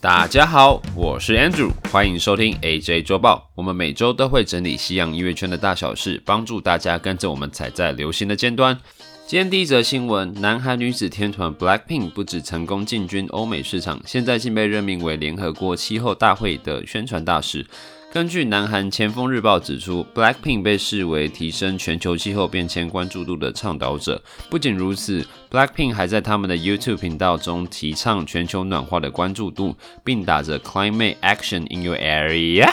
大家好，我是 Andrew，欢迎收听 AJ 周报。我们每周都会整理西洋音乐圈的大小事，帮助大家跟着我们踩在流行的尖端。今天第一则新闻：南韩女子天团 BLACKPINK 不止成功进军欧美市场，现在竟被任命为联合国气候大会的宣传大使。根据南韩前锋日报指出，BLACKPINK 被视为提升全球气候变迁关注度的倡导者。不仅如此，BLACKPINK 还在他们的 YouTube 频道中提倡全球暖化的关注度，并打着 “Climate Action in Your Area”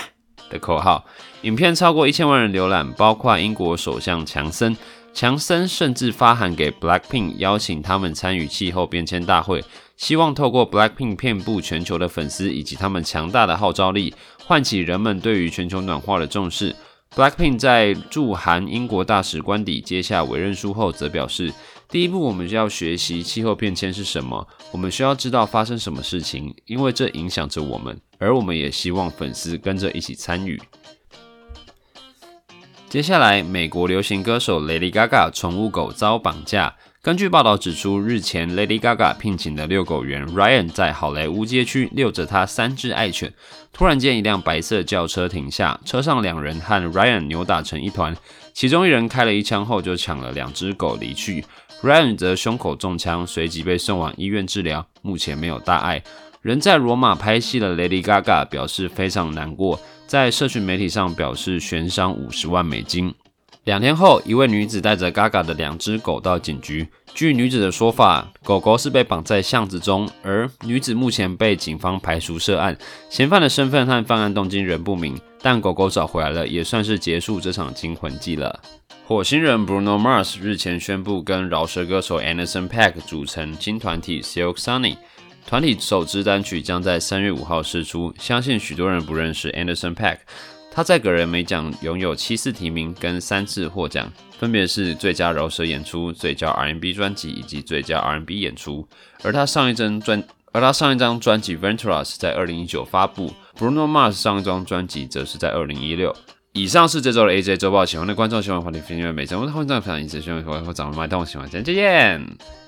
的口号。影片超过一千万人浏览，包括英国首相强森。强森甚至发函给 BLACKPINK，邀请他们参与气候变迁大会。希望透过 BLACKPINK 遍布全球的粉丝以及他们强大的号召力，唤起人们对于全球暖化的重视。BLACKPINK 在驻韩英国大使官邸接下委任书后，则表示：“第一步，我们就要学习气候变迁是什么。我们需要知道发生什么事情，因为这影响着我们。而我们也希望粉丝跟着一起参与。”接下来，美国流行歌手 Lady Gaga 宠物狗遭绑架。根据报道指出，日前 Lady Gaga 聘请的遛狗员 Ryan 在好莱坞街区遛着他三只爱犬，突然间一辆白色轿车停下，车上两人和 Ryan 扭打成一团，其中一人开了一枪后就抢了两只狗离去，Ryan 则胸口中枪，随即被送往医院治疗，目前没有大碍。人在罗马拍戏的 Lady Gaga 表示非常难过，在社群媒体上表示悬赏五十万美金。两天后，一位女子带着 Gaga 的两只狗到警局。据女子的说法，狗狗是被绑在巷子中，而女子目前被警方排除涉案，嫌犯的身份和犯案动机仍不明。但狗狗找回来了，也算是结束这场惊魂记了。火星人 Bruno Mars 日前宣布跟饶舌歌手 Anderson .Paak 组成新团体 Silk Sonic，团体首支单曲将在三月五号释出。相信许多人不认识 Anderson .Paak。他在葛人美奖拥有七次提名跟三次获奖，分别是最佳饶舌演出、最佳 R&B 专辑以及最佳 R&B 演出。而他上一张专，而他上一张专辑 Venturas 在二零一九发布，Bruno Mars 上一张专辑则是在二零一六。以上是这周的 AJ 周报，喜欢的观众喜欢欢迎订阅每周我的欢迎分享，以及喜欢欢迎我掌握麦动，喜欢再见。